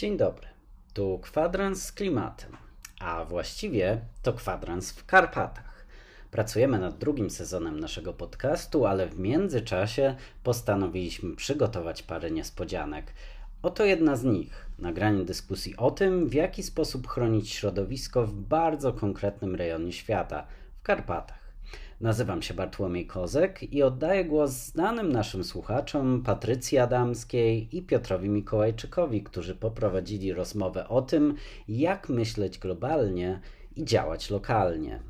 Dzień dobry. Tu kwadrans z klimatem, a właściwie to kwadrans w Karpatach. Pracujemy nad drugim sezonem naszego podcastu, ale w międzyczasie postanowiliśmy przygotować parę niespodzianek. Oto jedna z nich: nagranie dyskusji o tym, w jaki sposób chronić środowisko w bardzo konkretnym rejonie świata w Karpatach. Nazywam się Bartłomiej Kozek i oddaję głos znanym naszym słuchaczom Patrycji Adamskiej i Piotrowi Mikołajczykowi, którzy poprowadzili rozmowę o tym, jak myśleć globalnie i działać lokalnie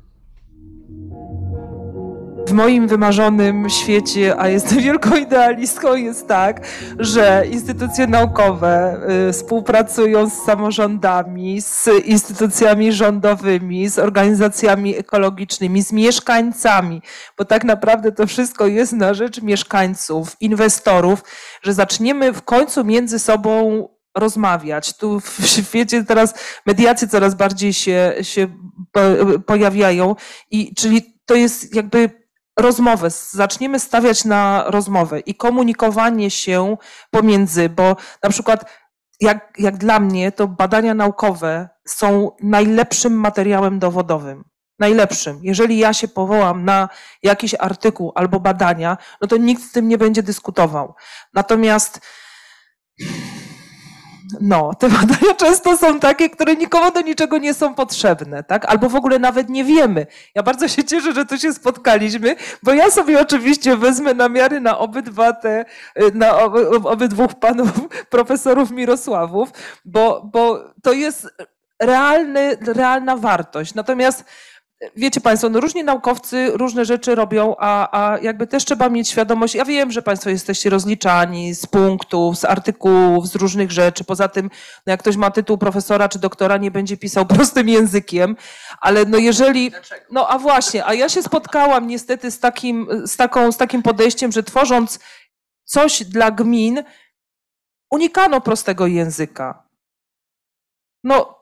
w moim wymarzonym świecie, a jestem wielką idealistką, jest tak, że instytucje naukowe y, współpracują z samorządami, z instytucjami rządowymi, z organizacjami ekologicznymi, z mieszkańcami, bo tak naprawdę to wszystko jest na rzecz mieszkańców, inwestorów, że zaczniemy w końcu między sobą rozmawiać. Tu w świecie teraz mediacje coraz bardziej się, się pojawiają i czyli to jest jakby rozmowę, zaczniemy stawiać na rozmowę i komunikowanie się pomiędzy, bo na przykład jak, jak dla mnie to badania naukowe są najlepszym materiałem dowodowym. Najlepszym. Jeżeli ja się powołam na jakiś artykuł albo badania, no to nikt z tym nie będzie dyskutował. Natomiast no, te badania często są takie, które nikomu do niczego nie są potrzebne, tak? Albo w ogóle nawet nie wiemy. Ja bardzo się cieszę, że tu się spotkaliśmy, bo ja sobie oczywiście wezmę namiary na obydwa te, na obydwóch panów profesorów Mirosławów, bo, bo to jest realny, realna wartość. Natomiast wiecie Państwo, no różni naukowcy różne rzeczy robią, a, a jakby też trzeba mieć świadomość, ja wiem, że Państwo jesteście rozliczani z punktów, z artykułów, z różnych rzeczy. Poza tym, no jak ktoś ma tytuł profesora czy doktora, nie będzie pisał prostym językiem, ale no jeżeli, no a właśnie, a ja się spotkałam niestety z takim, z taką, z takim podejściem, że tworząc coś dla gmin, unikano prostego języka. No,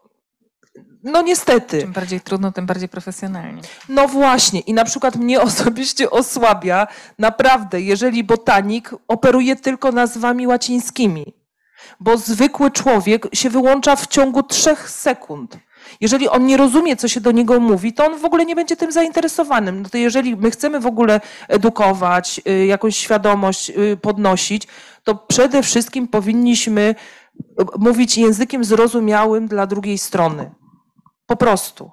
no niestety. Czym bardziej trudno, tym bardziej profesjonalnie. No właśnie. I na przykład mnie osobiście osłabia naprawdę, jeżeli botanik operuje tylko nazwami łacińskimi. Bo zwykły człowiek się wyłącza w ciągu trzech sekund. Jeżeli on nie rozumie, co się do niego mówi, to on w ogóle nie będzie tym zainteresowanym. No to jeżeli my chcemy w ogóle edukować, y, jakąś świadomość y, podnosić, to przede wszystkim powinniśmy y, mówić językiem zrozumiałym dla drugiej strony. Po prostu.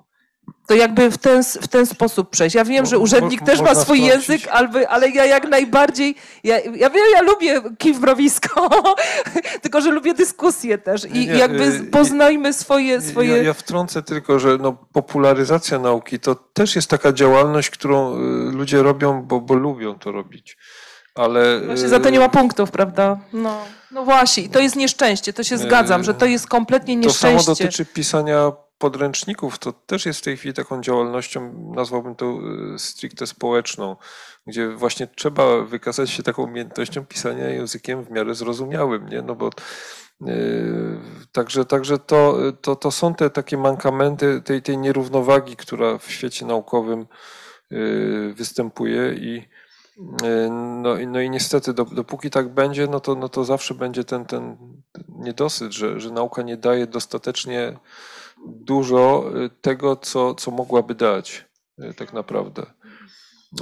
To jakby w ten, w ten sposób przejść. Ja wiem, że urzędnik też ma swój język, ale, ale ja jak najbardziej, ja, ja wiem, ja lubię kiwbrowisko, tylko że lubię dyskusję też i nie, jakby y, poznajmy swoje... swoje... Ja, ja wtrącę tylko, że no, popularyzacja nauki to też jest taka działalność, którą y, ludzie robią, bo, bo lubią to robić. Ale... Właśnie za to nie ma punktów, prawda? No, no właśnie, to jest nieszczęście, to się zgadzam, że to jest kompletnie nieszczęście. To samo dotyczy pisania podręczników to też jest w tej chwili taką działalnością, nazwałbym to y, stricte społeczną, gdzie właśnie trzeba wykazać się taką umiejętnością pisania językiem w miarę zrozumiałym, nie? No bo Yy, także, także to, to, to są te takie mankamenty tej, tej nierównowagi, która w świecie naukowym yy, występuje i no, no i niestety dopóki tak będzie, no to, no to zawsze będzie ten, ten niedosyt, że, że nauka nie daje dostatecznie dużo y, tego, co, co mogłaby dać y, tak naprawdę.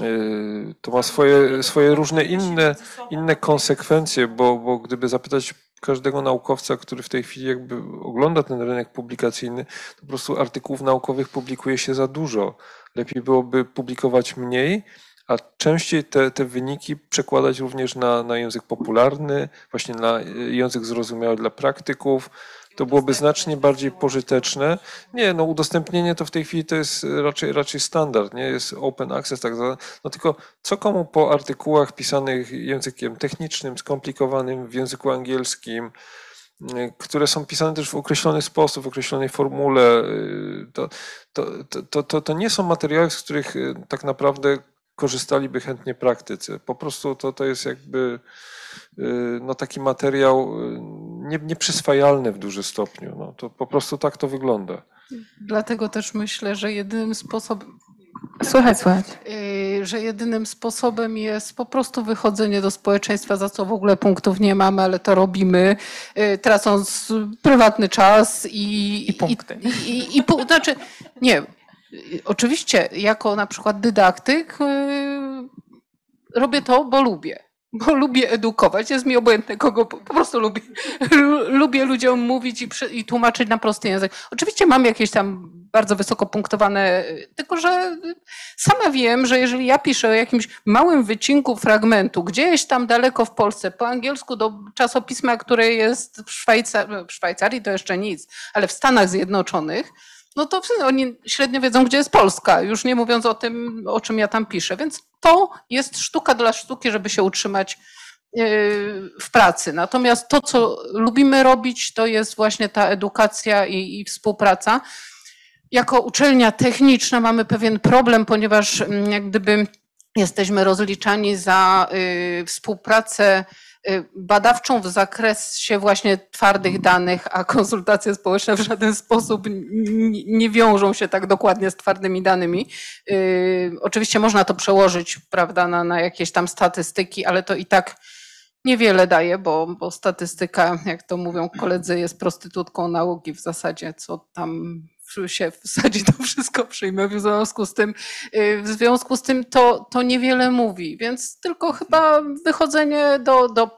Y, to ma swoje, swoje różne inne, inne konsekwencje, bo, bo gdyby zapytać każdego naukowca, który w tej chwili jakby ogląda ten rynek publikacyjny, to po prostu artykułów naukowych publikuje się za dużo. Lepiej byłoby publikować mniej, a częściej te, te wyniki przekładać również na, na język popularny, właśnie na język zrozumiały dla praktyków, to byłoby znacznie bardziej pożyteczne. Nie, no udostępnienie to w tej chwili to jest raczej, raczej standard, nie? Jest open access tak zwany. No tylko co komu po artykułach pisanych językiem technicznym, skomplikowanym w języku angielskim, które są pisane też w określony sposób, w określonej formule, to, to, to, to, to nie są materiały, z których tak naprawdę korzystaliby chętnie praktycy. Po prostu to, to jest jakby no, taki materiał nie, nieprzyswajalny w dużym stopniu. No, to po prostu tak to wygląda. Dlatego też myślę, że jedynym sposobem, Słychać, słychać. Y, że jedynym sposobem jest po prostu wychodzenie do społeczeństwa, za co w ogóle punktów nie mamy, ale to robimy, y, tracąc prywatny czas i... I punkty. I, i, i, i znaczy, nie, y, oczywiście jako na przykład dydaktyk robię to, bo lubię bo lubię edukować, jest mi obojętne kogo, po prostu lubię, lubię ludziom mówić i, przy, i, tłumaczyć na prosty język. Oczywiście mam jakieś tam bardzo wysoko punktowane, tylko że sama wiem, że jeżeli ja piszę o jakimś małym wycinku fragmentu, gdzieś tam daleko w Polsce, po angielsku do czasopisma, które jest w, Szwajcar w Szwajcarii, to jeszcze nic, ale w Stanach Zjednoczonych, no to oni średnio wiedzą, gdzie jest Polska, już nie mówiąc o tym, o czym ja tam piszę. Więc to jest sztuka dla sztuki, żeby się utrzymać e, w pracy. Natomiast to, co lubimy robić, to jest właśnie ta edukacja i, i współpraca. Jako uczelnia techniczna mamy pewien problem, ponieważ mm, jak gdyby jesteśmy rozliczani za y, współpracę badawczą w zakresie właśnie twardych danych, a konsultacje społeczne w żaden sposób nie wiążą się tak dokładnie z twardymi danymi. Y, oczywiście można to przełożyć prawda, na, na jakieś tam statystyki, ale to i tak niewiele daje, bo, bo statystyka, jak to mówią koledzy, jest prostytutką nauki w zasadzie, co tam się wsadzi, to wszystko przyjmę. W związku z tym, y, w związku z tym to, to niewiele mówi, więc tylko chyba wychodzenie do, do,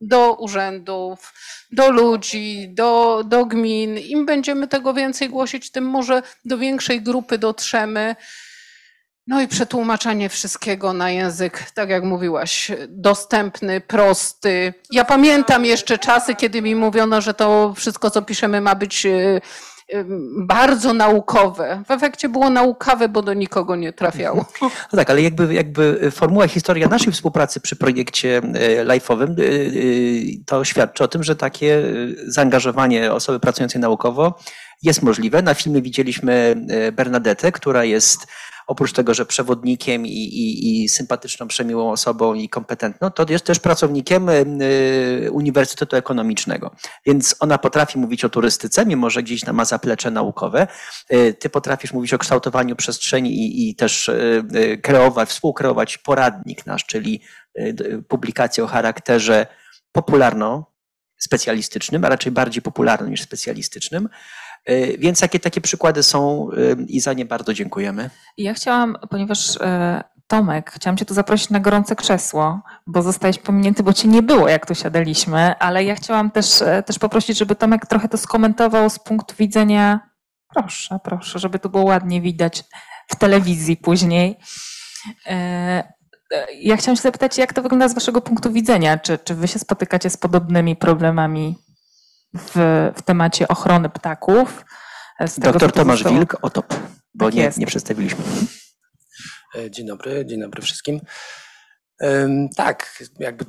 do urzędów, do ludzi, do, do gmin. Im będziemy tego więcej głosić, tym może do większej grupy dotrzemy. No i przetłumaczenie wszystkiego na język, tak jak mówiłaś, dostępny, prosty. Ja pamiętam jeszcze czasy, kiedy mi mówiono, że to wszystko, co piszemy, ma być y, bardzo naukowe. W efekcie było naukawe, bo do nikogo nie trafiało. No tak, ale jakby, jakby formuła historia naszej współpracy przy projekcie e, live'owym e, e, to świadczy o tym, że takie zaangażowanie osoby pracującej naukowo jest możliwe. Na filmie widzieliśmy Bernadette, która jest oprócz tego, że przewodnikiem i, i, i sympatyczną, przemiłą osobą i kompetentną, to jest też pracownikiem y, Uniwersytetu Ekonomicznego. Więc ona potrafi mówić o turystyce, mimo że gdzieś ma zaplecze naukowe. Y, ty potrafisz mówić o kształtowaniu przestrzeni i, i też kreować, współkreować poradnik nasz, czyli publikację o charakterze popularno-specjalistycznym, a raczej bardziej popularnym niż specjalistycznym. E, więc jakie takie przykłady są e, i za nie bardzo dziękujemy. Ja chciałam, ponieważ e, Tomek, chciałam Cię tu zaprosić na gorące krzesło, bo zostałeś pominięty, bo Cię nie było, jak tu siadaliśmy, ale ja chciałam też, też poprosić, żeby Tomek trochę to skomentował z punktu widzenia, proszę, proszę, żeby to było ładnie widać w telewizji później. Ja chciałam się zapytać, jak to wygląda z Waszego punktu widzenia? Czy, czy Wy się spotykacie z podobnymi problemami w, w temacie ochrony ptaków. Doktor Tomasz Wilk, OTOP, bo tak nie, nie przedstawiliśmy. E, dzień dobry, dzień dobry wszystkim. Tak, jakby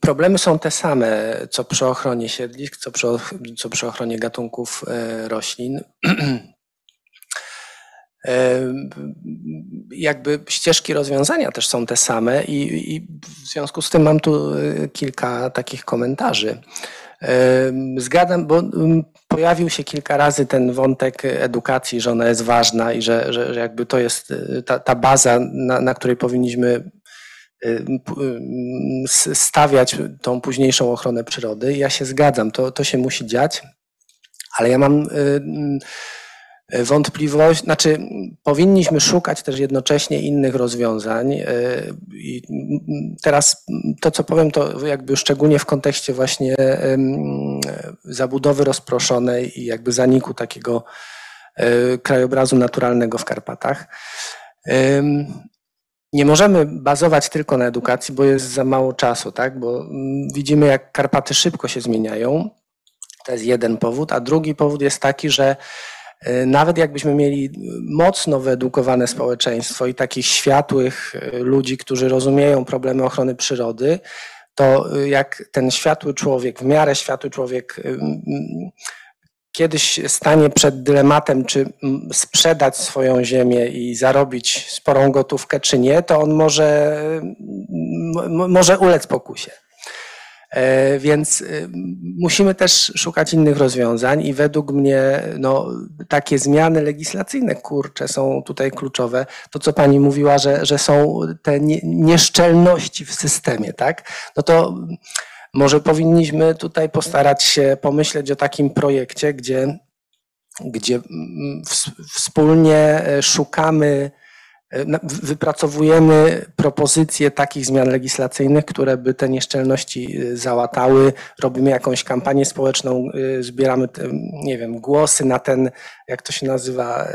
problemy są te same, co przy ochronie siedlisk, co przy, co przy ochronie gatunków e, roślin. Jakby ścieżki rozwiązania też są te same i, i w związku z tym mam tu e, kilka takich komentarzy. Zgadzam, bo pojawił się kilka razy ten wątek edukacji, że ona jest ważna i że, że, że jakby to jest y, ta, ta baza, na, na której powinniśmy y, stawiać tą późniejszą ochronę przyrody. Ja się zgadzam, to, to się musi dziać, ale ja mam E, wątpliwość, znaczy powinniśmy szukać też jednocześnie innych rozwiązań. E, I teraz to, co powiem, to jakby szczególnie w kontekście właśnie zabudowy rozproszonej i jakby zaniku takiego e, krajobrazu naturalnego w Karpatach. Nie możemy bazować tylko na edukacji, bo jest za mało czasu, tak? Bo widzimy, jak Karpaty szybko się zmieniają. To jest jeden powód, a drugi powód jest taki, że E, nawet jakbyśmy mieli mocno wyedukowane społeczeństwo i takich światłych e, ludzi, którzy rozumieją problemy ochrony przyrody, to e, jak ten światły człowiek, w miarę światły człowiek kiedyś stanie przed dylematem, czy sprzedać swoją ziemię i zarobić sporą gotówkę, czy nie, to on może, może ulec pokusie. E, więc y, musimy też szukać innych rozwiązań i według mnie no, takie zmiany legislacyjne, kurcze, są tutaj kluczowe. To, co pani mówiła, że, że są te nieszczelności w systemie, tak? No to może powinniśmy tutaj postarać się pomyśleć o takim projekcie, gdzie, gdzie mm, wspólnie e, szukamy wypracowujemy propozycje takich zmian legislacyjnych, które by te nieszczelności e, załatały. Robimy jakąś kampanię społeczną, e, zbieramy, nie wiem, głosy na ten, jak to się nazywa,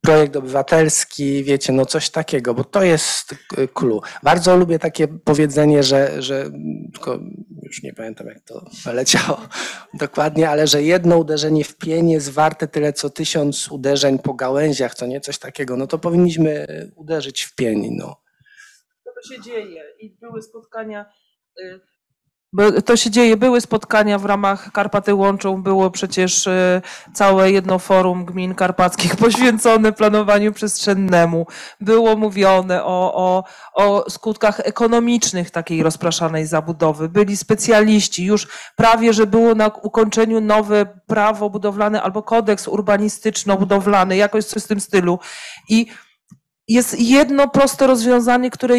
projekt obywatelski, wiecie, no coś takiego, bo to jest clue. Bardzo lubię takie powiedzenie, że, że tylko już nie pamiętam jak to leciało dokładnie, ale że jedno uderzenie w pień jest warte tyle co tysiąc uderzeń po gałęziach, to nie coś takiego, no to powinniśmy uderzyć w pień, no. To się dzieje i były spotkania y, to się dzieje, były spotkania w ramach Karpaty Łączą, było przecież e, całe jedno forum gmin karpackich poświęcone planowaniu przestrzennemu. Było mówione o, o, o skutkach ekonomicznych takiej rozpraszanej zabudowy. Byli specjaliści, już prawie, że było na ukończeniu nowe prawo budowlane albo kodeks urbanistyczno-budowlany, jakoś coś w tym stylu. I jest jedno proste rozwiązanie, które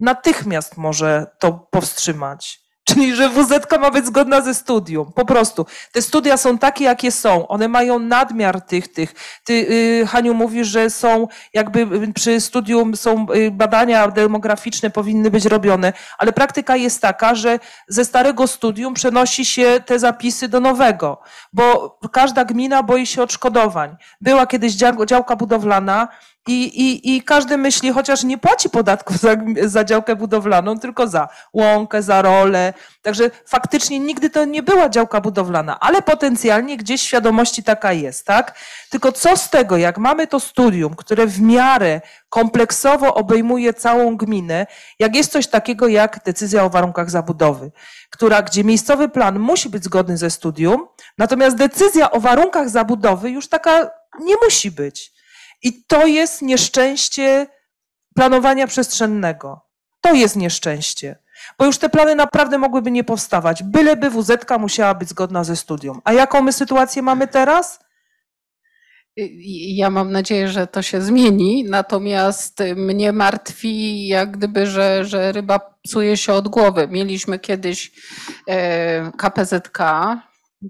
natychmiast może to powstrzymać. Czyli, że WZ ma być zgodna ze studium. Po prostu. Te studia są takie, jakie są. One mają nadmiar tych, tych. Ty, yy, Haniu, mówisz, że są jakby przy studium są y, badania demograficzne powinny być robione, ale praktyka jest taka, że ze starego studium przenosi się te zapisy do nowego, bo każda gmina boi się odszkodowań. Była kiedyś działka budowlana, i, i, I każdy myśli, chociaż nie płaci podatku za, za działkę budowlaną, tylko za łąkę, za rolę. Także faktycznie nigdy to nie była działka budowlana, ale potencjalnie gdzieś świadomości taka jest, tak? Tylko co z tego, jak mamy to studium, które w miarę kompleksowo obejmuje całą gminę, jak jest coś takiego jak decyzja o warunkach zabudowy, która, gdzie miejscowy plan musi być zgodny ze studium, natomiast decyzja o warunkach zabudowy już taka nie musi być. I to jest nieszczęście planowania przestrzennego. To jest nieszczęście. Bo już te plany naprawdę mogłyby nie powstawać, byleby WZ musiała być zgodna ze studium. A jaką my sytuację mamy teraz? Ja mam nadzieję, że to się zmieni, natomiast mnie martwi, jak gdyby, że, że ryba psuje się od głowy. Mieliśmy kiedyś KPZK,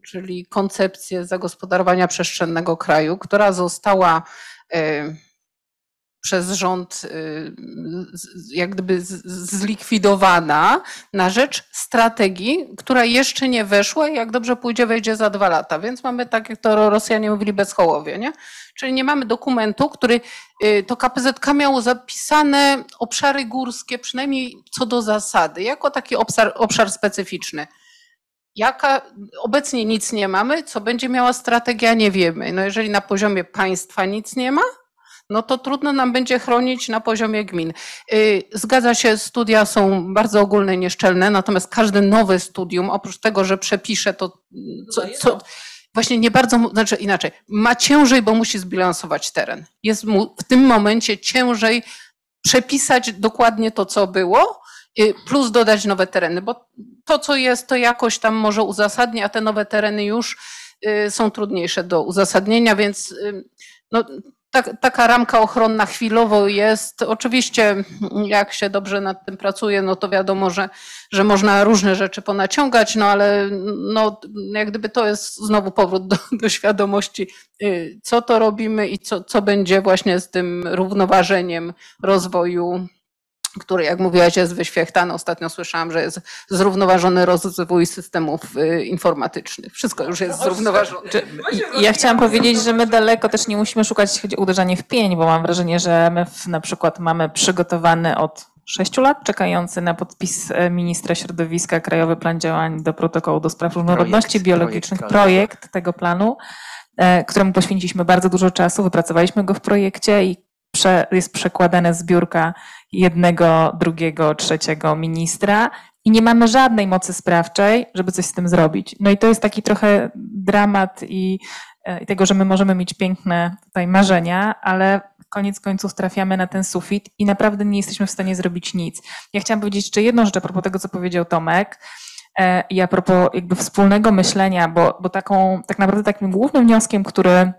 czyli koncepcję zagospodarowania przestrzennego kraju, która została Y, przez rząd y, jak gdyby zlikwidowana na rzecz strategii, która jeszcze nie weszła i jak dobrze pójdzie, wejdzie za dwa lata. Więc mamy, tak jak to Rosjanie mówili, bezchołowie. Nie? Czyli nie mamy dokumentu, który y, to KPZK miało zapisane obszary górskie, przynajmniej co do zasady, jako taki obszar, obszar specyficzny. Jaka, obecnie nic nie mamy, co będzie miała strategia, nie wiemy. No jeżeli na poziomie państwa nic nie ma, no to trudno nam będzie chronić na poziomie gmin. Y, zgadza się, studia są bardzo ogólne, nieszczelne, natomiast każde nowe studium, oprócz tego, że przepisze to, co, co właśnie nie bardzo, znaczy inaczej, ma ciężej, bo musi zbilansować teren. Jest mu w tym momencie ciężej przepisać dokładnie to, co było, plus dodać nowe tereny, bo to, co jest, to jakoś tam może uzasadni, a te nowe tereny już y, są trudniejsze do uzasadnienia, więc no, tak, taka ramka ochronna chwilowo jest. Oczywiście, jak się dobrze nad tym pracuje, no to wiadomo, że, że można różne rzeczy ponaciągać, no ale no, jak gdyby to jest znowu powrót do, do świadomości, y, co to robimy i co, co będzie właśnie z tym równoważeniem rozwoju który, jak mówiłaś, jest wyświechtany. Ostatnio słyszałam, że jest zrównoważony rozwój systemów y, informatycznych. Wszystko już jest zrównoważone. Ja chciałam powiedzieć, że my daleko też nie musimy szukać, jeśli chodzi o uderzanie w pień, bo mam wrażenie, że my na przykład mamy przygotowany od sześciu lat, czekający na podpis e, ministra środowiska Krajowy Plan Działań do protokołu do spraw różnorodności biologicznych, projekt, projekt tego planu, e, któremu poświęciliśmy bardzo dużo czasu, wypracowaliśmy go w projekcie i jest przekładane zbiórka jednego, drugiego, trzeciego ministra i nie mamy żadnej mocy sprawczej, żeby coś z tym zrobić. No i to jest taki trochę dramat i, e, i tego, że my możemy mieć piękne tutaj marzenia, ale koniec końców trafiamy na ten sufit i naprawdę nie jesteśmy w stanie zrobić nic. Ja chciałam powiedzieć jeszcze jedną rzecz a propos tego, co powiedział Tomek e, i a propos jakby wspólnego myślenia, bo, bo taką, tak naprawdę takim głównym wnioskiem, który,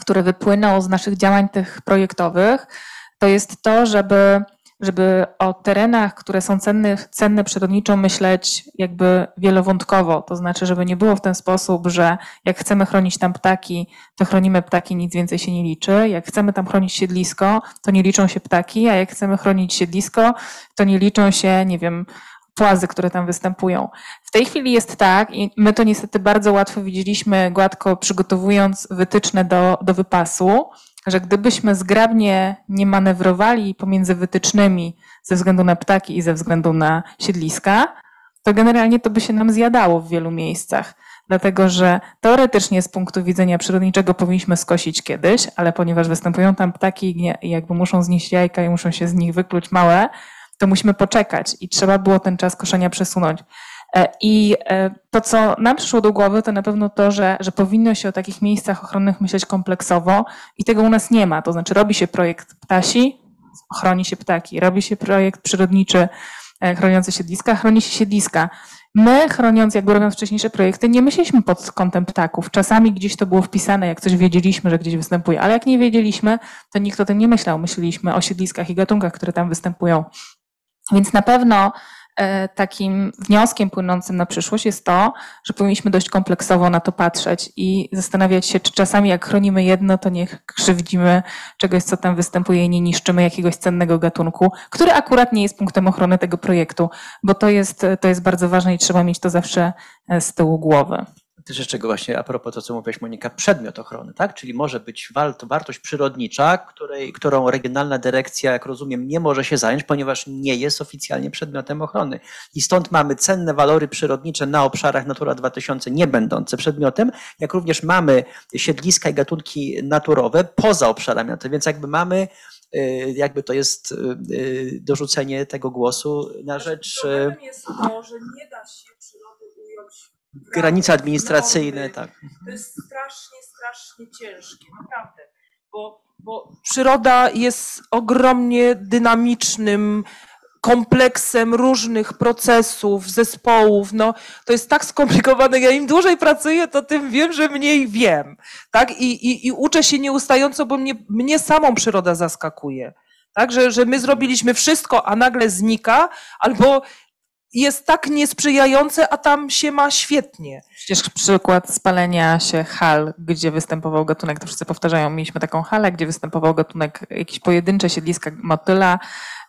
który wypłynął z naszych działań tych projektowych, to jest to, żeby żeby o terenach, które są cenne, cenne przyrodniczo myśleć jakby wielowątkowo. To znaczy, żeby nie było w ten sposób, że jak chcemy chronić tam ptaki, to chronimy ptaki, nic więcej się nie liczy. Jak chcemy tam chronić siedlisko, to nie liczą się ptaki, a jak chcemy chronić siedlisko, to nie liczą się, nie wiem, płazy, które tam występują. W tej chwili jest tak, i my to niestety bardzo łatwo widzieliśmy, gładko przygotowując wytyczne do, do wypasu, że gdybyśmy zgrabnie nie manewrowali pomiędzy wytycznymi ze względu na ptaki i ze względu na siedliska, to generalnie to by się nam zjadało w wielu miejscach. Dlatego, że teoretycznie z punktu widzenia przyrodniczego powinniśmy skosić kiedyś, ale ponieważ występują tam ptaki i jakby muszą znieść jajka i muszą się z nich wykluć małe, to musimy poczekać i trzeba było ten czas koszenia przesunąć. E, I e, to, co nam przyszło do głowy, to na pewno to, że, że powinno się o takich miejscach ochronnych myśleć kompleksowo i tego u nas nie ma. To znaczy robi się projekt ptasi, chroni się ptaki, robi się projekt przyrodniczy e, chroniący siedliska, chroni się siedliska. My, chroniąc, jakby robiąc wcześniejsze projekty, nie myśleliśmy pod kątem ptaków. Czasami gdzieś to było wpisane, jak coś wiedzieliśmy, że gdzieś występuje, ale jak nie wiedzieliśmy, to nikt o tym nie myślał. Myśleliśmy o siedliskach i gatunkach, które tam występują. Więc na pewno E, takim wnioskiem płynącym na przyszłość jest to, że powinniśmy dość kompleksowo na to patrzeć i zastanawiać się, czy czasami jak chronimy jedno, to nie krzywdzimy czegoś, co tam występuje i nie niszczymy jakiegoś cennego gatunku, który akurat nie jest punktem ochrony tego projektu, bo to jest, to jest bardzo ważne i trzeba mieć to zawsze e, z tyłu głowy też jeszcze właśnie a propos to, co mówiłaś Monika, przedmiot ochrony, tak? Czyli może być wartość przyrodnicza, której, którą regionalna dyrekcja, jak rozumiem, nie może się zająć, ponieważ nie jest oficjalnie przedmiotem ochrony. I stąd mamy cenne walory przyrodnicze na obszarach Natura 2000 nie będące przedmiotem, jak również mamy siedliska i gatunki naturowe poza obszarami, więc jakby mamy y, jakby to jest y, y, dorzucenie tego głosu na rzecz. Problemem jest to, że nie da się granice administracyjne, tak. To jest strasznie, strasznie ciężkie, naprawdę. Bo, bo przyroda jest ogromnie dynamicznym kompleksem różnych procesów, zespołów. No, to jest tak skomplikowane. Ja im dłużej pracuję, to tym wiem, że mniej wiem. Tak? I, i, i uczę się nieustająco, bo mnie, mnie samą przyroda zaskakuje. Tak? Że, że my zrobiliśmy wszystko, a nagle znika, albo jest tak niesprzyjające, a tam się ma świetnie. Przecież przykład spalenia się hal, gdzie występował gatunek, to wszyscy powtarzają, mieliśmy taką halę, gdzie występował gatunek, jakieś pojedyncze siedliska motyla,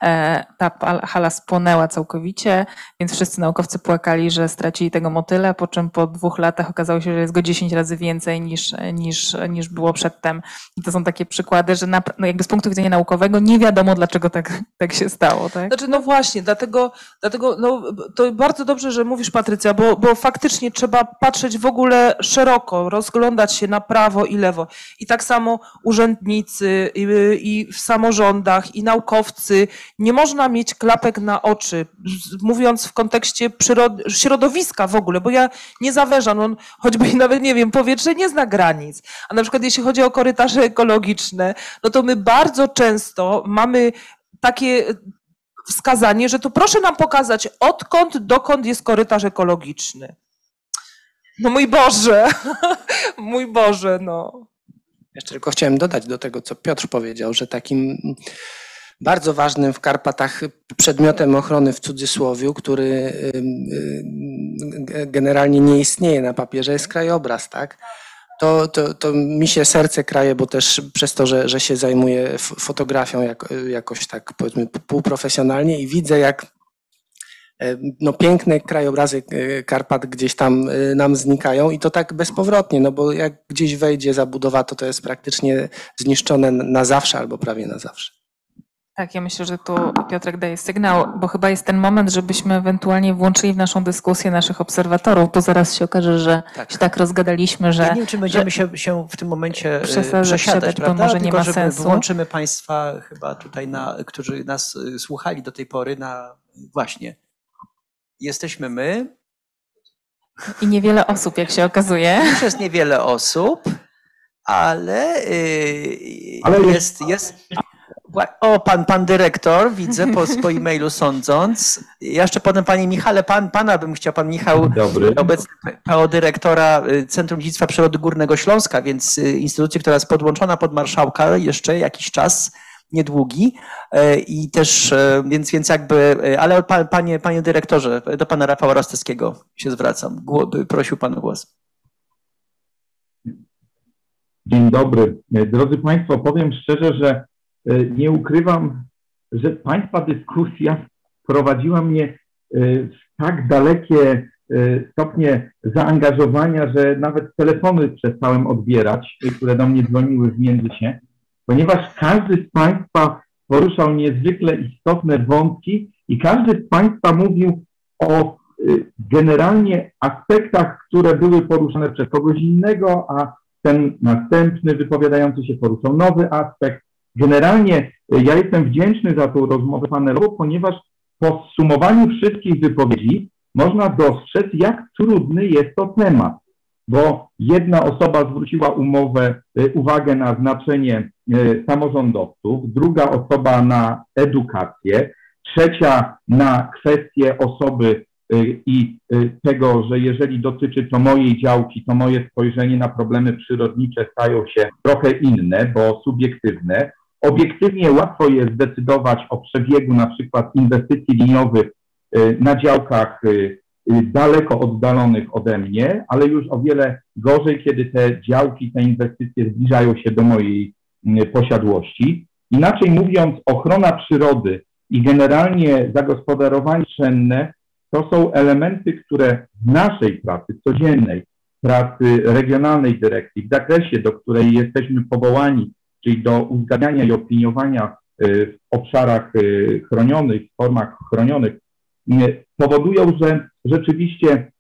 E, ta hala spłonęła całkowicie, więc wszyscy naukowcy płakali, że stracili tego motyla, po czym po dwóch latach okazało się, że jest go 10 razy więcej niż, niż, niż było przedtem. I to są takie przykłady, że na, no jakby z punktu widzenia naukowego nie wiadomo, dlaczego tak, tak się stało. Tak? Znaczy, no właśnie, dlatego, dlatego no, to bardzo dobrze, że mówisz, Patrycja, bo, bo faktycznie trzeba patrzeć w ogóle szeroko, rozglądać się na prawo i lewo. I tak samo urzędnicy i, i w samorządach, i naukowcy, nie można mieć klapek na oczy, mówiąc w kontekście środowiska w ogóle, bo ja nie zawężam, on choćby nawet, nie wiem, powietrze nie zna granic. A na przykład jeśli chodzi o korytarze ekologiczne, no to my bardzo często mamy takie wskazanie, że to proszę nam pokazać odkąd, dokąd jest korytarz ekologiczny. No mój Boże, mój Boże, no. Jeszcze tylko chciałem dodać do tego, co Piotr powiedział, że takim bardzo ważnym w Karpatach przedmiotem ochrony w cudzysłowie, który generalnie nie istnieje na papierze, jest krajobraz, tak? To, to, to mi się serce kraje, bo też przez to, że, że się zajmuję fotografią jak, jakoś tak powiedzmy półprofesjonalnie i widzę jak no, piękne krajobrazy e, Karpat gdzieś tam e, nam znikają i to tak bezpowrotnie, no bo jak gdzieś wejdzie zabudowa, to to jest praktycznie zniszczone na zawsze albo prawie na zawsze. Tak, ja myślę, że tu Piotrek daje sygnał, bo chyba jest ten moment, żebyśmy ewentualnie włączyli w naszą dyskusję naszych obserwatorów, bo zaraz się okaże, że tak. się tak rozgadaliśmy, że... Ja nie wiem, czy będziemy się, się w tym momencie e, przesiadać, bo może Tylko, nie ma sensu. Włączymy Państwa chyba tutaj, na, którzy nas e, słuchali do tej pory na właśnie jesteśmy my. I niewiele osób, jak się okazuje. Już jest niewiele osób, ale, yy, Ale jest, jest. O, pan, pan dyrektor, widzę po, po e-mailu sądząc. Ja jeszcze potem, panie Michale, pan, pana bym chciał, pan Michał, Dobry. obecny PO dyrektora y, Centrum Dziedzictwa Przyrody Górnego Śląska, więc y, instytucji, która jest podłączona pod marszałka jeszcze jakiś czas, niedługi. E, I też, e, więc, więc jakby, e, ale pa- panie, panie dyrektorze, do pana Rafała Rostowskiego się zwracam. Prosił pan o głos. Dzień dobry. Drodzy Państwo, powiem szczerze, że nie ukrywam, że Państwa dyskusja prowadziła mnie e, w tak dalekie e, stopnie zaangażowania, że nawet telefony przestałem odbierać, e, które do mnie dzwoniły w międzyczasie, ponieważ każdy z Państwa poruszał niezwykle istotne wątki i każdy z Państwa mówił o generalnie aspektach, które były poruszane przez kogoś innego, a ten następny wypowiadający się poruszał nowy aspekt. Generalnie y, ja jestem wdzięczny za tą rozmowę panelową, ponieważ po zsumowaniu wszystkich wypowiedzi można dostrzec, jak trudny jest to temat, bo jedna osoba zwróciła umowę, y, uwagę na znaczenie y, samorządowców, druga osoba na edukację, trzecia na kwestię osoby i tego, że jeżeli dotyczy to mojej działki, to moje spojrzenie na problemy przyrodnicze stają się trochę inne, bo subiektywne. Obiektywnie łatwo jest zdecydować o przebiegu na przykład inwestycji liniowych y, na działkach y, y, daleko oddalonych ode mnie, ale już o wiele gorzej, kiedy te działki, te inwestycje zbliżają się do mojej y, posiadłości. Inaczej mówiąc, ochrona przyrody i generalnie zagospodarowanie przestrzenne to są elementy, które w naszej pracy codziennej, pracy regionalnej dyrekcji, w zakresie, do której jesteśmy powołani, czyli do uzgadniania i opiniowania y, w obszarach y, chronionych, w formach chronionych, y, powodują, że rzeczywiście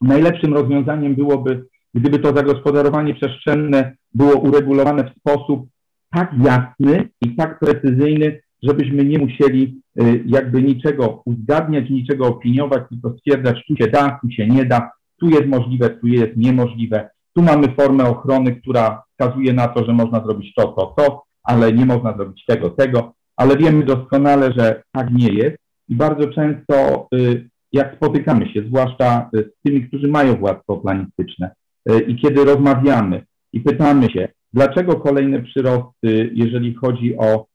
najlepszym rozwiązaniem byłoby, gdyby to zagospodarowanie przestrzenne było uregulowane w sposób tak jasny i tak precyzyjny, żebyśmy nie musieli jakby niczego uzgadniać, niczego opiniować, tylko stwierdzać, tu się da, tu się nie da, tu jest możliwe, tu jest niemożliwe. Tu mamy formę ochrony, która wskazuje na to, że można zrobić to, to, to, ale nie można zrobić tego, tego, ale wiemy doskonale, że tak nie jest i bardzo często y, jak spotykamy się, zwłaszcza y, z tymi, którzy mają władztwo planistyczne y, i kiedy rozmawiamy i pytamy się, dlaczego kolejne przyrosty, jeżeli chodzi o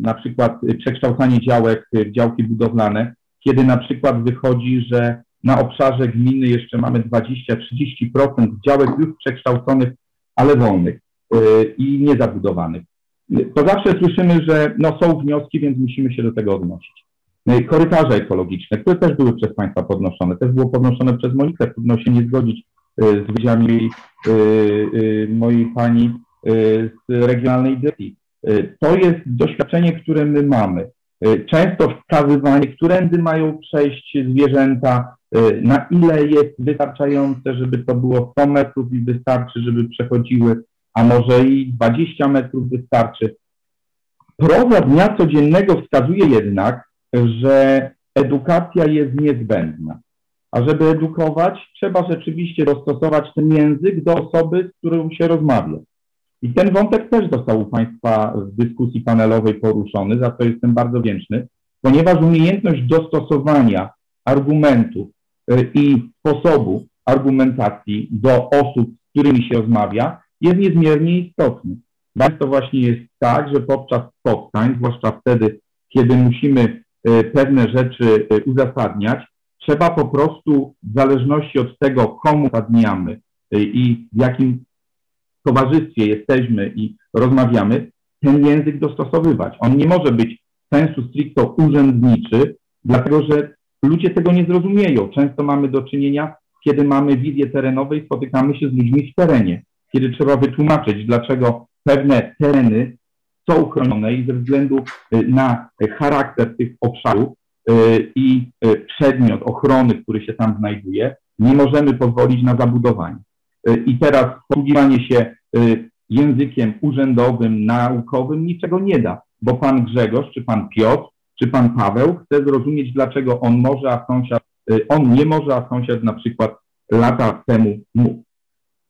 na przykład przekształcanie działek w działki budowlane, kiedy na przykład wychodzi, że na obszarze gminy jeszcze mamy 20-30% działek już przekształconych, ale wolnych y, i niezabudowanych. To zawsze słyszymy, że no, są wnioski, więc musimy się do tego odnosić. Y, Korytarze ekologiczne, które też były przez Państwa podnoszone, też było podnoszone przez Monikę, trudno się nie zgodzić y, z y, mojej pani z regionalnej dyrekcji. To jest doświadczenie, które my mamy. Często wskazywanie, którędy mają przejść zwierzęta, na ile jest wystarczające, żeby to było 100 metrów i wystarczy, żeby przechodziły, a może i 20 metrów wystarczy. Proza dnia codziennego wskazuje jednak, że edukacja jest niezbędna. A żeby edukować, trzeba rzeczywiście dostosować ten język do osoby, z którą się rozmawia. I ten wątek też został u Państwa w dyskusji panelowej poruszony, za co jestem bardzo wdzięczny, ponieważ umiejętność dostosowania argumentów y, i sposobu argumentacji do osób, z którymi się rozmawia, jest niezmiernie istotny. Często właśnie jest tak, że podczas spotkań, zwłaszcza wtedy, kiedy musimy y, pewne rzeczy y, uzasadniać, trzeba po prostu w zależności od tego, komu uzasadniamy i w jakim towarzystwie jesteśmy i rozmawiamy, ten język dostosowywać. On nie może być sensu stricto urzędniczy, dlatego że ludzie tego nie zrozumieją. Często mamy do czynienia, kiedy mamy wizję terenową i spotykamy się z ludźmi w terenie, kiedy trzeba wytłumaczyć, dlaczego pewne tereny są chronione i ze względu y, na charakter tych obszarów y, i y, przedmiot ochrony, który się tam znajduje, nie możemy pozwolić na zabudowanie. I teraz posługiwanie się językiem urzędowym, naukowym niczego nie da, bo pan Grzegorz, czy pan Piotr, czy pan Paweł chce zrozumieć, dlaczego on może, a sąsiad on nie może, a sąsiad na przykład lata temu mógł.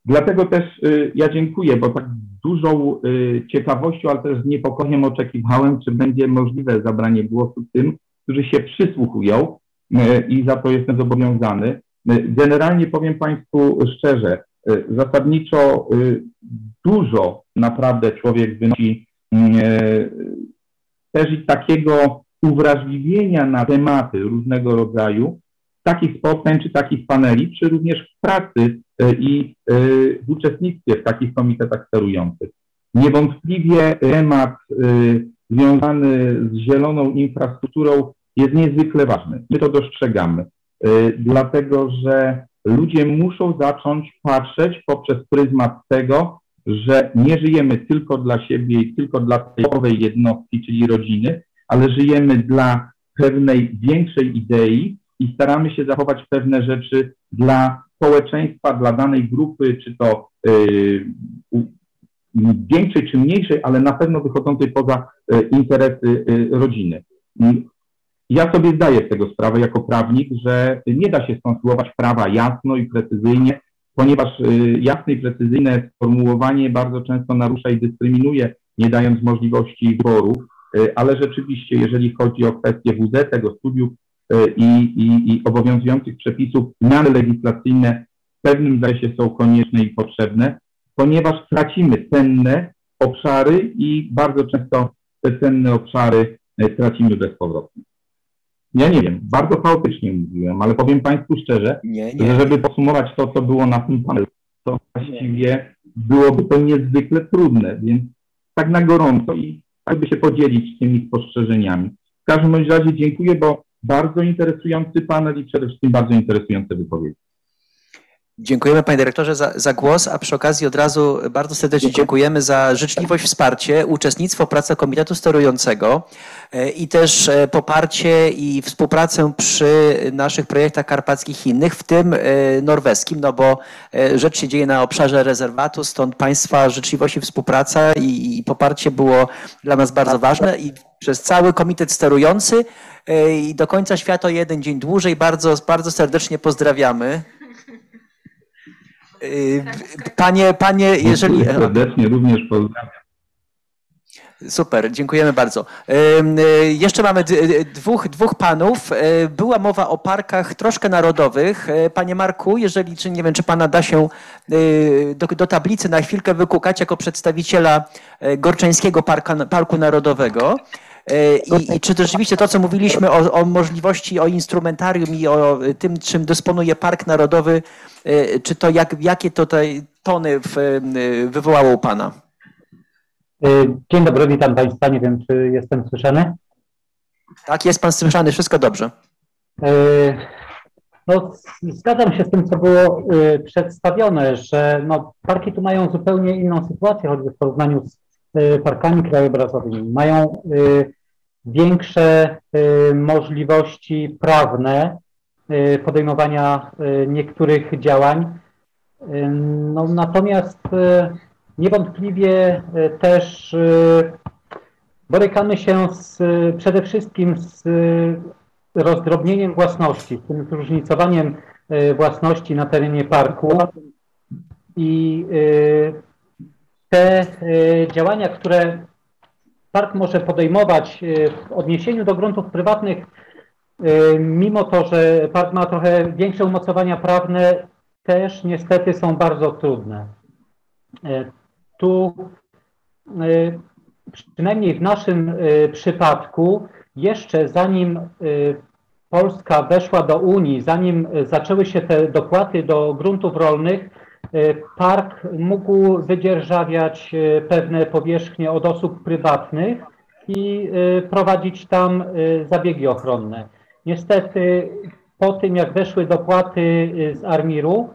Dlatego też ja dziękuję, bo tak dużą ciekawością, ale też z niepokojem oczekiwałem, czy będzie możliwe zabranie głosu tym, którzy się przysłuchują i za to jestem zobowiązany. Generalnie powiem Państwu szczerze, zasadniczo dużo naprawdę człowiek wynosi też i takiego uwrażliwienia na tematy różnego rodzaju, takich spotkań czy takich paneli, czy również w pracy e, i e, w uczestnictwie w takich komitetach sterujących. Niewątpliwie temat e, związany z zieloną infrastrukturą jest niezwykle ważny. My to dostrzegamy, dlatego że ludzie muszą zacząć patrzeć poprzez pryzmat tego, że nie żyjemy tylko dla siebie i tylko dla tej jednostki, czyli rodziny, ale żyjemy dla pewnej większej idei i staramy się zachować pewne rzeczy dla społeczeństwa, dla danej grupy, czy to yy, większej czy mniejszej, ale na pewno wychodzącej poza y, interesy y, rodziny. Ja sobie zdaję z tego sprawę jako prawnik, że nie da się skonstruować prawa jasno i precyzyjnie, ponieważ y, jasne i precyzyjne sformułowanie bardzo często narusza i dyskryminuje, nie dając możliwości wyboru, y, ale rzeczywiście, jeżeli chodzi o kwestie WZ, tego studiów y, i, i, i obowiązujących przepisów, zmiany legislacyjne w pewnym zakresie są konieczne i potrzebne, ponieważ tracimy cenne obszary i bardzo często te cenne obszary tracimy bezpowrotnie. Ja nie wiem, bardzo chaotycznie mówiłem, ale powiem Państwu szczerze, nie, nie. że żeby podsumować to, co było na tym panelu, to właściwie byłoby to niezwykle trudne, więc tak na gorąco i jakby się podzielić tymi spostrzeżeniami. W każdym razie dziękuję, bo bardzo interesujący panel i przede wszystkim bardzo interesujące wypowiedzi. Dziękujemy panie dyrektorze za, za, głos, a przy okazji od razu bardzo serdecznie dziękujemy za życzliwość, wsparcie, uczestnictwo, pracę Komitetu Sterującego e, i też e, poparcie i współpracę przy naszych projektach karpackich i innych, w tym e, norweskim, no bo rzecz się dzieje na obszarze rezerwatu, stąd państwa życzliwość i współpraca i, i poparcie było dla nas bardzo ważne i przez cały komitet sterujący i do końca świata jeden dzień dłużej bardzo, bardzo serdecznie pozdrawiamy. Y, panie, panie, jeżeli. Serdecznie również pozdrawiam. Super, dziękujemy bardzo. Y, jeszcze mamy dwóch, dwóch panów. Y, była mowa o parkach troszkę narodowych. Panie Marku, jeżeli, czy nie wiem, czy pana da się do, do tablicy na chwilkę wykukać jako przedstawiciela Gorczańskiego Parka, Parku Narodowego. I, I, czy to rzeczywiście to, co mówiliśmy o, o, możliwości, o instrumentarium i o tym, czym dysponuje Park Narodowy, e, czy to jak, jakie tutaj tony w, e, wywołało u Pana? E, dzień dobry, witam Państwa. Nie wiem, czy jestem słyszany. Tak, jest Pan słyszany, wszystko dobrze. No, zgadzam się z tym, co było przedstawione, że no, parki tu mają zupełnie inną sytuację, choćby w porównaniu z parkami krajobrazowymi. Mają większe y, możliwości prawne y, podejmowania y, niektórych działań. No, natomiast niewątpliwie też borykamy się z, przede wszystkim z rozdrobnieniem własności, z tym zróżnicowaniem własności na terenie parku i te działania, które park może podejmować e, w odniesieniu do gruntów prywatnych, e, mimo to, że park ma trochę większe umocowania prawne, też niestety są bardzo trudne. E, tu przynajmniej w naszym przypadku, jeszcze zanim Polska weszła do Unii, zanim zaczęły się te dopłaty do gruntów rolnych, park mógł wydzierżawiać e, pewne powierzchnie od osób prywatnych i e, prowadzić tam zabiegi ochronne. Niestety po tym, jak weszły dopłaty z Armiru,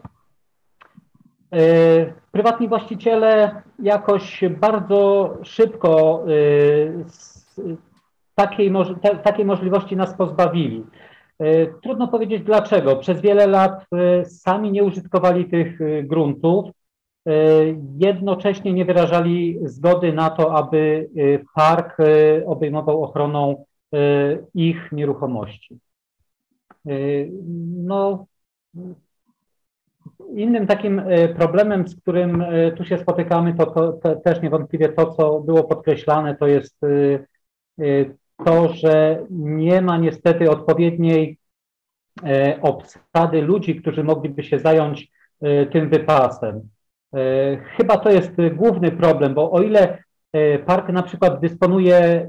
prywatni właściciele jakoś bardzo szybko takiej, takiej możliwości nas pozbawili. E, trudno powiedzieć dlaczego. Przez wiele lat e, sami nie użytkowali tych e, gruntów, jednocześnie nie wyrażali zgody na to, aby park obejmował ochroną ich nieruchomości. No, innym takim problemem, z którym tu się spotykamy, to, to, to, też niewątpliwie to, co było podkreślane, to jest to, że nie ma niestety odpowiedniej obsady ludzi, którzy mogliby się zająć tym wypasem. Chyba to jest główny problem, bo o ile E, park na przykład dysponuje e,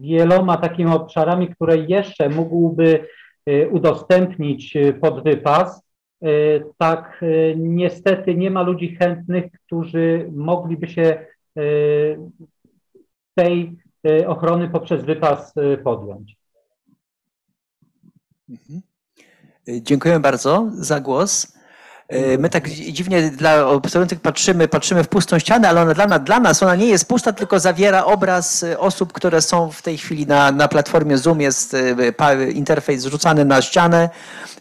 wieloma takimi obszarami, które jeszcze mógłby e, udostępnić pod wypas. Tak, niestety nie ma ludzi chętnych, którzy mogliby się tej ochrony poprzez wypas podjąć. Mhm. Dziękuję bardzo za głos. My tak dziwnie dla obserwujących patrzymy, patrzymy w pustą ścianę, ale ona dla, dla nas ona nie jest pusta, tylko zawiera obraz osób, które są w tej chwili na, na platformie Zoom. Jest interfejs zrzucany na ścianę,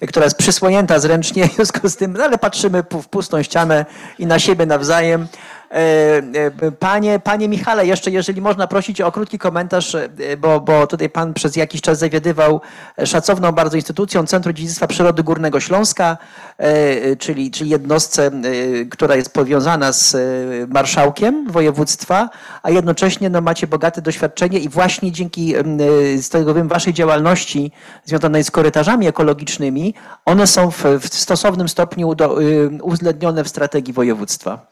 która jest przysłonięta zręcznie, w związku z tym, no ale patrzymy w pustą ścianę i na siebie nawzajem. E, e, panie, panie Michale, jeszcze jeżeli można prosić o krótki komentarz, e, bo, bo tutaj pan przez jakiś czas zawiadywał szacowną bardzo instytucją Centrum Dziedzictwa Przyrody Górnego Śląska, czyli, czyli jednostce, która jest powiązana z marszałkiem województwa, a jednocześnie no, macie bogate doświadczenie i właśnie dzięki z tego wiem, waszej działalności związanej z korytarzami ekologicznymi, one są w, w stosownym stopniu do, uwzględnione w strategii województwa.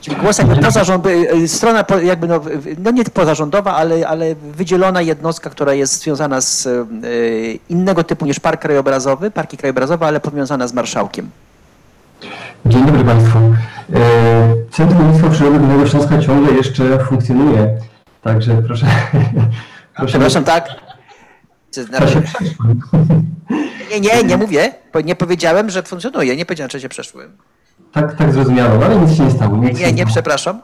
Czyli głos jakby pozarządowy, y, strona jakby no, no nie pozarządowa, ale, ale wydzielona jednostka, która jest związana z y, innego typu niż park krajobrazowy, parki krajobrazowe, ale powiązana z marszałkiem. Dzień dobry Państwu. E, Centrum Dziedzictwa Przyrody Górnego Śląska ciągle jeszcze funkcjonuje, także proszę... proszę Przepraszam, tak? Nie, nie, nie mówię. Nie powiedziałem, że funkcjonuje. Nie powiedziałem, że się przeszłem. Tak, tak zrozumiano, ale nic się nie stało. Nic nie, nie, przepraszam.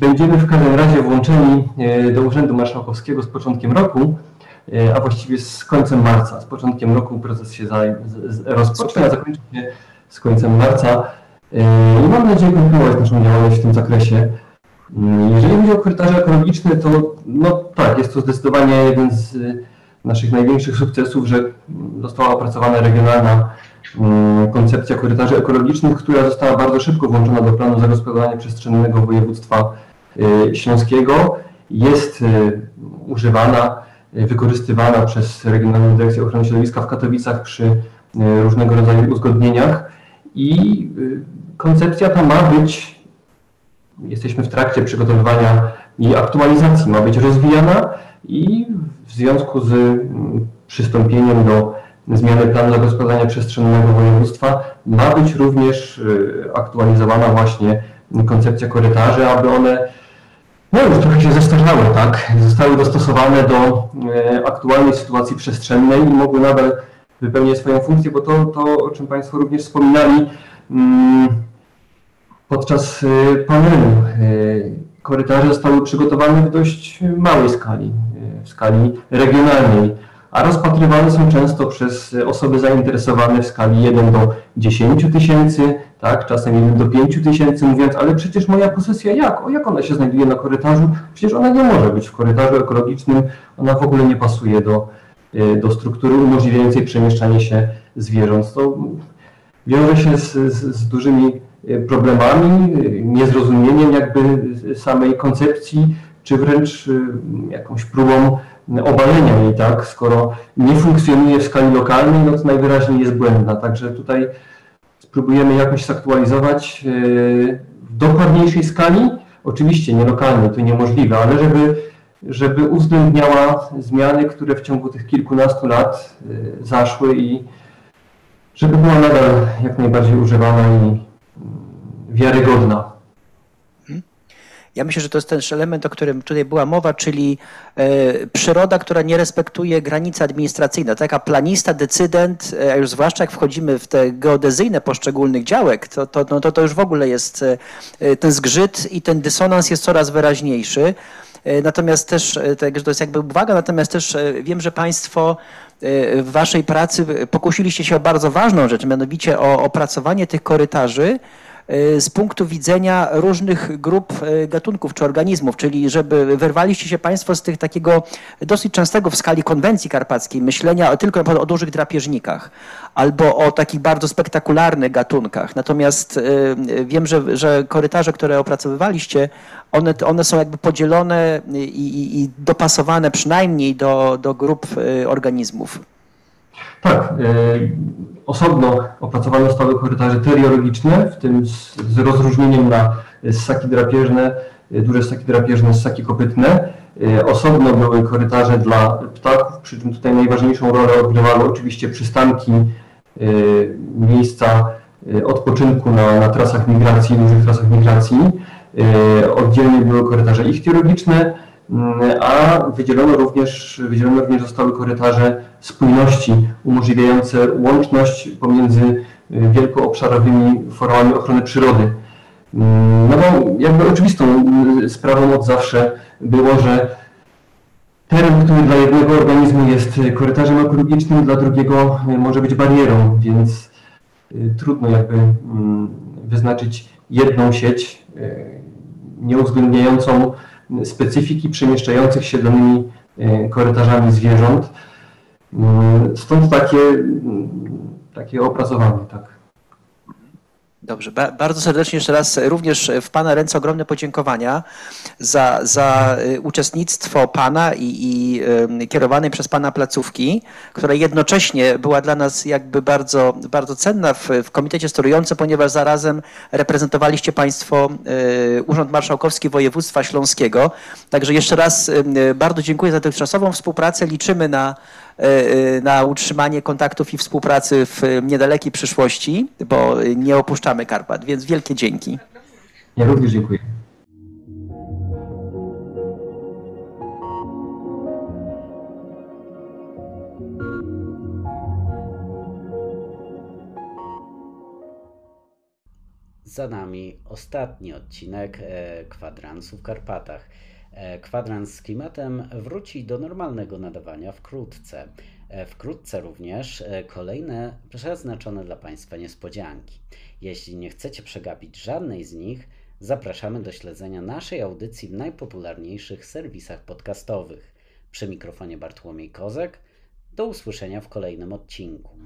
Będziemy w każdym razie włączeni e, do Urzędu Marszałkowskiego z początkiem roku, e, a właściwie z końcem marca. Z początkiem roku proces się rozpocznie, a zakończy się z końcem marca. E, I mam nadzieję kontynuować naszą działalność w tym zakresie. Mm, jeżeli chodzi o korytarze ekologiczne, to no tak, jest to zdecydowanie jeden z naszych największych sukcesów, że została opracowana regionalna Mm, koncepcja korytarzy ekologicznych, która została bardzo szybko włączona do planu zagospodarowania przestrzennego województwa y, śląskiego. Jest y, używana, wykorzystywana przez Regionalną Dyrekcję Ochrony Środowiska w Katowicach przy różnego rodzaju uzgodnieniach i koncepcja ta ma być, jesteśmy w trakcie przygotowywania jej aktualizacji, ma być rozwijana i w związku z przystąpieniem do zmiany planu zagospodarowania przestrzennego województwa ma być również y, aktualizowana właśnie koncepcja korytarzy, aby one no już trochę się zestarzały, tak? Zostały dostosowane do y, aktualnej sytuacji przestrzennej i mogły nadal wypełniać swoją funkcję, bo to, to o czym Państwo również wspominali mm, podczas y, panelu, korytarze zostały przygotowane w dość małej skali, w skali regionalnej a rozpatrywane są często przez osoby zainteresowane w skali 1 do 10 tysięcy, tak, czasem 1 do 5 tysięcy, mówiąc, ale przecież moja posesja jak? O, jak ona się znajduje na korytarzu? Przecież ona nie może być w korytarzu ekologicznym, ona w ogóle nie pasuje do, e, do struktury umożliwiającej przemieszczanie się zwierząt. To wiąże się z, z, z dużymi e, problemami, niezrozumieniem jakby samej koncepcji, czy wręcz e, jakąś próbą obalenia jej, tak? Skoro nie funkcjonuje w skali lokalnej, no to najwyraźniej jest błędna. Także tutaj spróbujemy jakoś zaktualizować e, w dokładniejszej skali. Oczywiście nie lokalnej, to niemożliwe, ale żeby, żeby uwzględniała zmiany, które w ciągu tych kilkunastu lat e, zaszły i żeby była nadal jak najbardziej używana i mm, wiarygodna. Ja myślę, że to jest też element, o którym tutaj była mowa, czyli e, przyroda, która nie respektuje granic administracyjnych. Taka planista, decydent, e, a już zwłaszcza jak wchodzimy w te geodezyjne poszczególnych działek, to, to, no to, to już w ogóle jest e, ten zgrzyt i ten dysonans jest coraz wyraźniejszy. Natomiast też, to jest jakby uwaga, natomiast też wiem, że Państwo w Waszej pracy pokusiliście się o bardzo ważną rzecz, mianowicie o opracowanie tych korytarzy, z punktu widzenia różnych grup gatunków czy organizmów, czyli żeby wyrwaliście się Państwo z tych takiego dosyć częstego w skali konwencji karpackiej myślenia tylko o dużych drapieżnikach albo o takich bardzo spektakularnych gatunkach. Natomiast wiem, że, że korytarze, które opracowywaliście, one, one są jakby podzielone i, i, i dopasowane przynajmniej do, do grup organizmów. Tak. Osobno opracowane zostały korytarze teriologiczne, w tym z, z rozróżnieniem na ssaki drapieżne, duże ssaki drapieżne, ssaki kopytne. Osobno były korytarze dla ptaków, przy czym tutaj najważniejszą rolę odgrywały oczywiście przystanki, miejsca odpoczynku na, na trasach migracji, dużych trasach migracji. Oddzielnie były korytarze ichtiologiczne, a wydzielono również, wydzielone również zostały korytarze spójności umożliwiające łączność pomiędzy wielkoobszarowymi formami ochrony przyrody. No bo jakby oczywistą sprawą od zawsze było, że teren, który dla jednego organizmu jest korytarzem ekologicznym, dla drugiego może być barierą, więc trudno jakby wyznaczyć jedną sieć nieuwzględniającą specyfiki przemieszczających się danymi e, korytarzami zwierząt. Mm, stąd takie, takie opracowanie, tak. Dobrze, bardzo serdecznie jeszcze raz również w Pana ręce ogromne podziękowania za, za y, uczestnictwo Pana i, i kierowanej przez Pana placówki, która jednocześnie była dla nas jakby bardzo, bardzo cenna w, w Komitecie Sterującym, ponieważ zarazem reprezentowaliście Państwo y, Urząd Marszałkowski Województwa Śląskiego. Także jeszcze raz bardzo dziękuję za dotychczasową współpracę. Liczymy na E, e, na utrzymanie kontaktów i współpracy w niedalekiej przyszłości, bo nie opuszczamy Karpat, więc wielkie dzięki. Ja również dziękuję. Za nami ostatni odcinek e, kwadransu w Karpatach. E, kwadrans z klimatem wróci do normalnego nadawania wkrótce. E, wkrótce również e, kolejne przeznaczone dla Państwa niespodzianki. Jeśli nie chcecie przegapić żadnej z nich, zapraszamy do śledzenia naszej audycji w najpopularniejszych serwisach podcastowych. Przy mikrofonie Bartłomiej Kozek. Do usłyszenia w kolejnym odcinku.